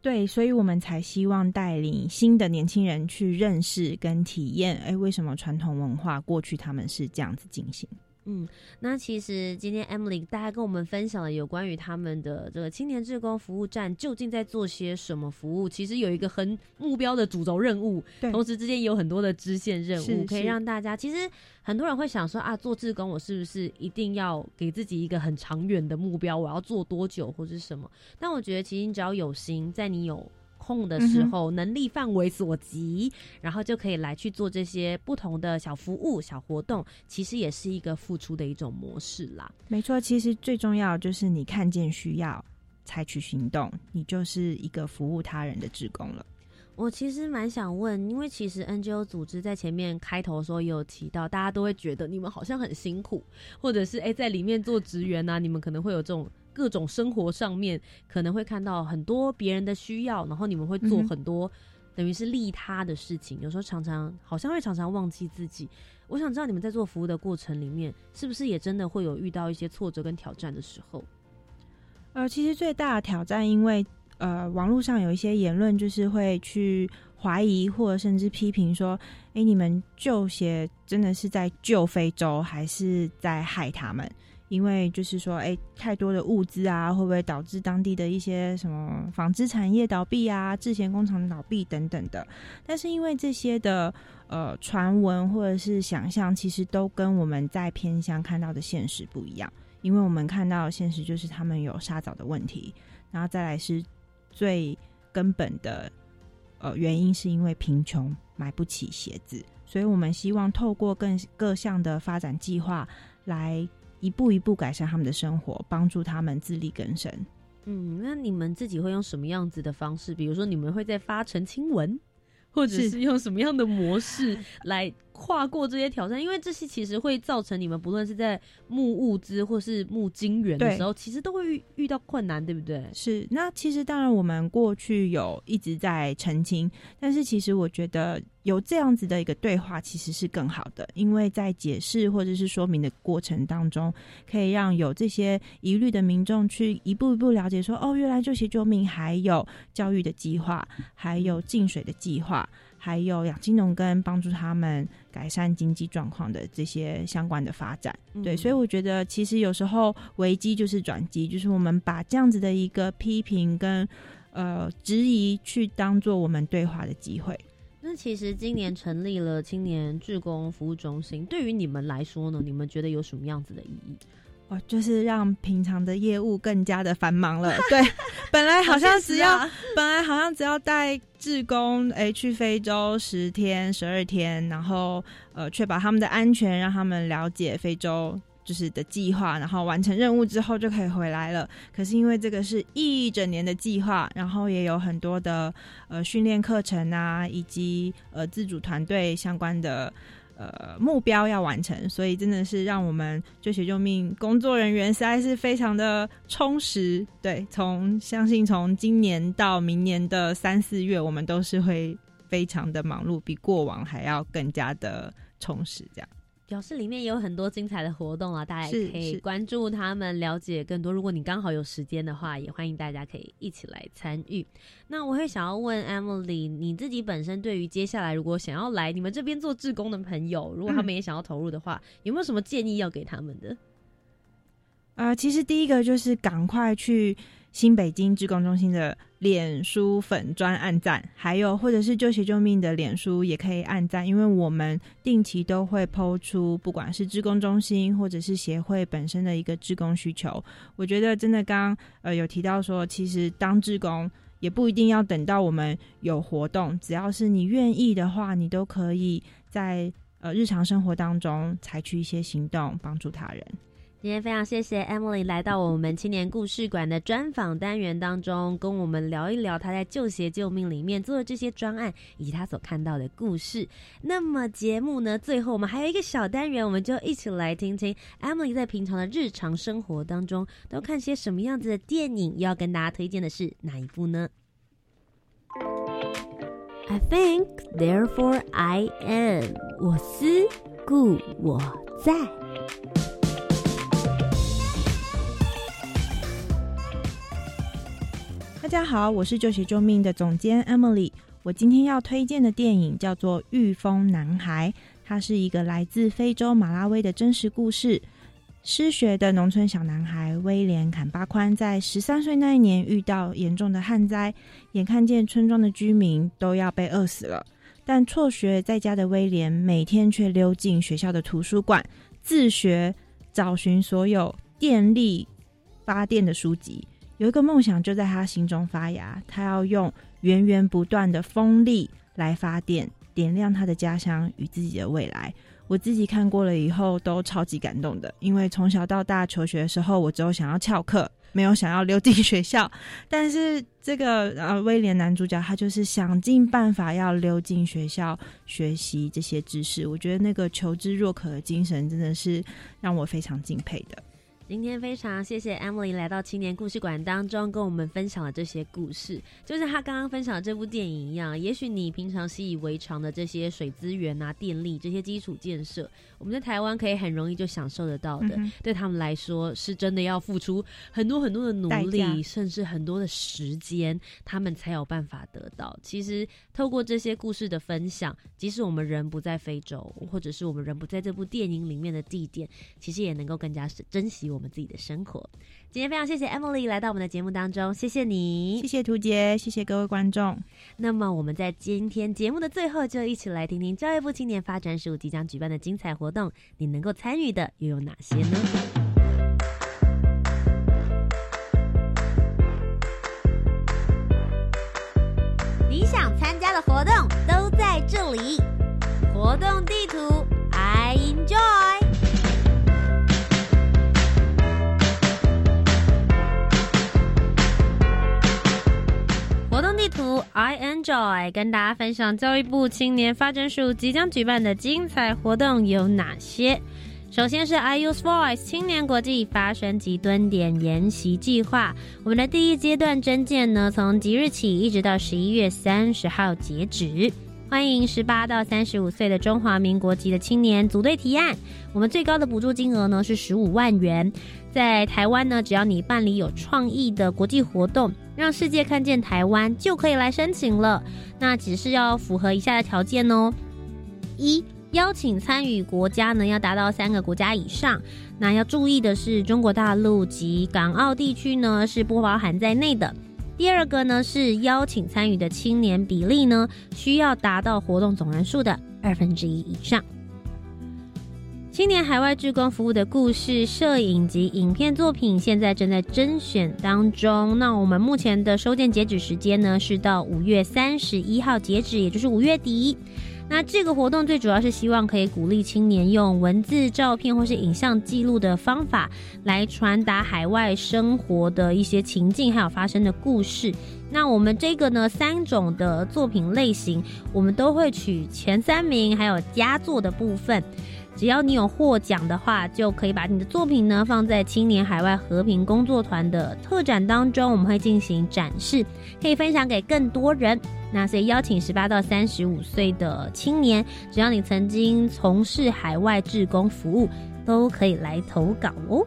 对，所以我们才希望带领新的年轻人去认识跟体验，哎，为什么传统文化过去他们是这样子进行？嗯，那其实今天 Emily 大家跟我们分享了有关于他们的这个青年志工服务站究竟在做些什么服务。其实有一个很目标的主轴任务，同时之间也有很多的支线任务，可以让大家。其实很多人会想说啊，做志工我是不是一定要给自己一个很长远的目标？我要做多久或者什么？但我觉得其实你只要有心，在你有。空的时候，能力范围所及，然后就可以来去做这些不同的小服务、小活动，其实也是一个付出的一种模式啦。没错，其实最重要就是你看见需要，采取行动，你就是一个服务他人的职工了。我其实蛮想问，因为其实 NGO 组织在前面开头的时候也有提到，大家都会觉得你们好像很辛苦，或者是哎在里面做职员啊，你们可能会有这种。各种生活上面可能会看到很多别人的需要，然后你们会做很多等于是利他的事情。有时候常常好像会常常忘记自己。我想知道你们在做服务的过程里面，是不是也真的会有遇到一些挫折跟挑战的时候？呃，其实最大的挑战，因为呃，网络上有一些言论，就是会去怀疑或者甚至批评说：“哎，你们救协真的是在救非洲，还是在害他们？”因为就是说，哎，太多的物资啊，会不会导致当地的一些什么纺织产业倒闭啊、制鞋工厂倒闭等等的？但是因为这些的呃传闻或者是想象，其实都跟我们在偏乡看到的现实不一样。因为我们看到现实就是他们有沙枣的问题，然后再来是最根本的呃原因，是因为贫穷买不起鞋子，所以我们希望透过更各项的发展计划来。一步一步改善他们的生活，帮助他们自力更生。嗯，那你们自己会用什么样子的方式？比如说，你们会在发澄清文，或者是用什么样的模式来跨过这些挑战？因为这些其实会造成你们不论是在募物资或是募金源的时候，其实都会遇遇到困难，对不对？是。那其实当然，我们过去有一直在澄清，但是其实我觉得。有这样子的一个对话，其实是更好的，因为在解释或者是说明的过程当中，可以让有这些疑虑的民众去一步一步了解，说哦，原来救协救命还有教育的计划，还有净水的计划，还有养金农跟帮助他们改善经济状况的这些相关的发展。对，所以我觉得其实有时候危机就是转机，就是我们把这样子的一个批评跟呃质疑，去当做我们对话的机会。那其实今年成立了青年志工服务中心，对于你们来说呢？你们觉得有什么样子的意义？哇，就是让平常的业务更加的繁忙了。对，本来好像只要本来好像只要带志工诶去非洲十天十二天，然后呃确保他们的安全，让他们了解非洲。就是的计划，然后完成任务之后就可以回来了。可是因为这个是一整年的计划，然后也有很多的呃训练课程啊，以及呃自主团队相关的呃目标要完成，所以真的是让我们救学救命工作人员实在是非常的充实。对，从相信从今年到明年的三四月，我们都是会非常的忙碌，比过往还要更加的充实。这样。表示里面也有很多精彩的活动啊，大家也可以关注他们，了解更多。如果你刚好有时间的话，也欢迎大家可以一起来参与。那我会想要问 Emily，你自己本身对于接下来如果想要来你们这边做志工的朋友，如果他们也想要投入的话，有没有什么建议要给他们的？啊，其实第一个就是赶快去。新北京志工中心的脸书粉专按赞，还有或者是救血救命的脸书也可以按赞，因为我们定期都会抛出，不管是志工中心或者是协会本身的一个志工需求。我觉得真的刚呃有提到说，其实当志工也不一定要等到我们有活动，只要是你愿意的话，你都可以在呃日常生活当中采取一些行动，帮助他人。今天非常谢谢 Emily 来到我们青年故事馆的专访单元当中，跟我们聊一聊她在救鞋救命里面做的这些专案，以及她所看到的故事。那么节目呢，最后我们还有一个小单元，我们就一起来听听 Emily 在平常的日常生活当中都看些什么样子的电影，要跟大家推荐的是哪一部呢？I think, therefore I am。我思故我在。大家好，我是救血救命的总监 Emily。我今天要推荐的电影叫做《御风男孩》，它是一个来自非洲马拉维的真实故事。失学的农村小男孩威廉·坎巴宽在十三岁那一年遇到严重的旱灾，眼看见村庄的居民都要被饿死了。但辍学在家的威廉每天却溜进学校的图书馆自学，找寻所有电力发电的书籍。有一个梦想就在他心中发芽，他要用源源不断的风力来发电，点亮他的家乡与自己的未来。我自己看过了以后都超级感动的，因为从小到大求学的时候，我只有想要翘课，没有想要溜进学校。但是这个呃威廉男主角他就是想尽办法要溜进学校学习这些知识，我觉得那个求知若渴的精神真的是让我非常敬佩的。今天非常谢谢 Emily 来到青年故事馆当中，跟我们分享了这些故事，就像他刚刚分享的这部电影一样。也许你平常习以为常的这些水资源啊、电力这些基础建设，我们在台湾可以很容易就享受得到的，对他们来说是真的要付出很多很多的努力，甚至很多的时间，他们才有办法得到。其实透过这些故事的分享，即使我们人不在非洲，或者是我们人不在这部电影里面的地点，其实也能够更加珍惜。我们自己的生活。今天非常谢谢 Emily 来到我们的节目当中，谢谢你，谢谢图杰，谢谢各位观众。那么我们在今天节目的最后，就一起来听听教育部青年发展署即将举办的精彩活动，动你能够参与的又有哪些呢？你想参加的活动都在这里，活动地图地图，I enjoy，跟大家分享教育部青年发展署即将举办的精彩活动有哪些。首先是 I Use Voice 青年国际发声及蹲点研习计划，我们的第一阶段征件呢，从即日起一直到十一月三十号截止。欢迎十八到三十五岁的中华民国籍的青年组队提案。我们最高的补助金额呢是十五万元。在台湾呢，只要你办理有创意的国际活动，让世界看见台湾，就可以来申请了。那只是要符合以下的条件哦：一、邀请参与国家呢要达到三个国家以上。那要注意的是，中国大陆及港澳地区呢是不包含在内的。第二个呢是邀请参与的青年比例呢，需要达到活动总人数的二分之一以上。青年海外志工服务的故事、摄影及影片作品，现在正在甄选当中。那我们目前的收件截止时间呢，是到五月三十一号截止，也就是五月底。那这个活动最主要是希望可以鼓励青年用文字、照片或是影像记录的方法来传达海外生活的一些情境，还有发生的故事。那我们这个呢，三种的作品类型，我们都会取前三名，还有佳作的部分。只要你有获奖的话，就可以把你的作品呢放在青年海外和平工作团的特展当中，我们会进行展示，可以分享给更多人。那所以邀请十八到三十五岁的青年，只要你曾经从事海外志工服务，都可以来投稿哦。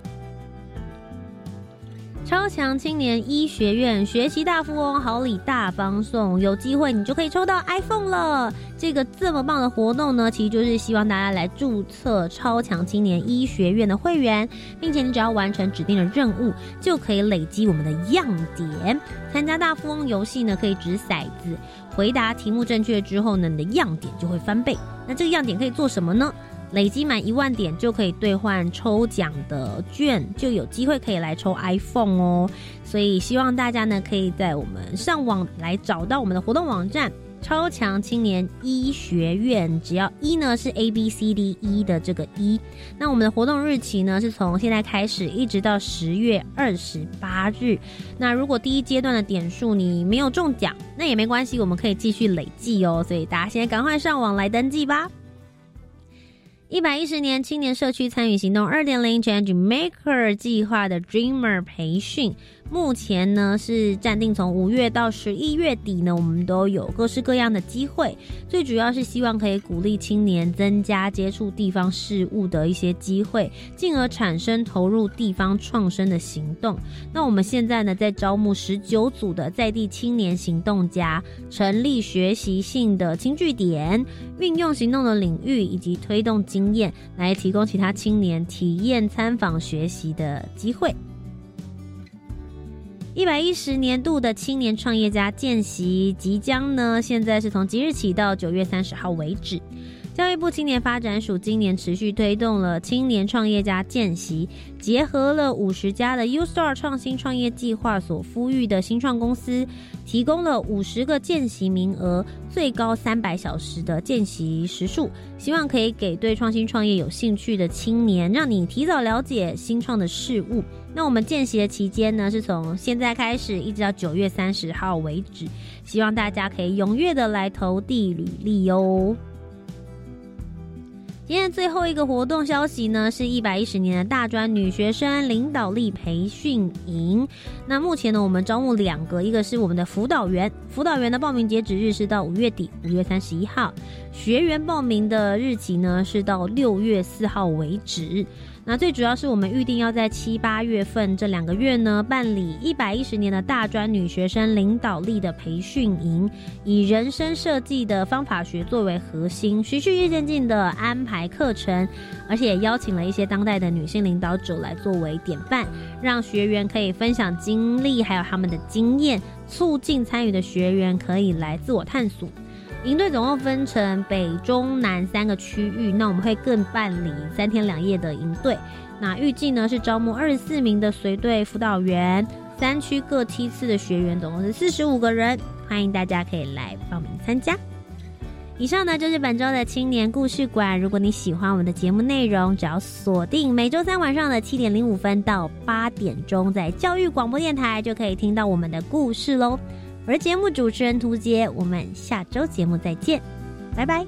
超强青年医学院学习大富翁好礼大方送，有机会你就可以抽到 iPhone 了。这个这么棒的活动呢，其实就是希望大家来注册超强青年医学院的会员，并且你只要完成指定的任务，就可以累积我们的样点。参加大富翁游戏呢，可以掷骰子，回答题目正确之后呢，你的样点就会翻倍。那这个样点可以做什么呢？累积满一万点就可以兑换抽奖的券，就有机会可以来抽 iPhone 哦。所以希望大家呢可以在我们上网来找到我们的活动网站“超强青年医学院”，只要一呢是 A B C D 一的这个一。那我们的活动日期呢是从现在开始一直到十月二十八日。那如果第一阶段的点数你没有中奖，那也没关系，我们可以继续累计哦。所以大家现在赶快上网来登记吧。一百一十年青年社区参与行动二点零 Change Maker 计划的 Dreamer 培训。目前呢是暂定从五月到十一月底呢，我们都有各式各样的机会。最主要是希望可以鼓励青年增加接触地方事务的一些机会，进而产生投入地方创生的行动。那我们现在呢在招募十九组的在地青年行动家，成立学习性的轻据点，运用行动的领域以及推动经验，来提供其他青年体验参访学习的机会。一百一十年度的青年创业家见习即将呢，现在是从即日起到九月三十号为止。教育部青年发展署今年持续推动了青年创业家见习，结合了五十家的 U Star 创新创业计划所呼吁的新创公司，提供了五十个见习名额，最高三百小时的见习时数，希望可以给对创新创业有兴趣的青年，让你提早了解新创的事物。那我们见习的期间呢，是从现在开始一直到九月三十号为止，希望大家可以踊跃的来投递履历哟。今天最后一个活动消息呢，是一百一十年的大专女学生领导力培训营。那目前呢，我们招募两个，一个是我们的辅导员，辅导员的报名截止日是到五月底，五月三十一号；学员报名的日期呢是到六月四号为止。那最主要是我们预定要在七八月份这两个月呢，办理一百一十年的大专女学生领导力的培训营，以人生设计的方法学作为核心，循序渐进的安排课程，而且邀请了一些当代的女性领导者来作为典范，让学员可以分享经历，还有他们的经验，促进参与的学员可以来自我探索。营队总共分成北、中、南三个区域，那我们会更办理三天两夜的营队。那预计呢是招募二十四名的随队辅导员，三区各梯次的学员，总共是四十五个人，欢迎大家可以来报名参加。以上呢就是本周的青年故事馆。如果你喜欢我们的节目内容，只要锁定每周三晚上的七点零五分到八点钟，在教育广播电台就可以听到我们的故事喽。我是节目主持人涂杰，我们下周节目再见，拜拜。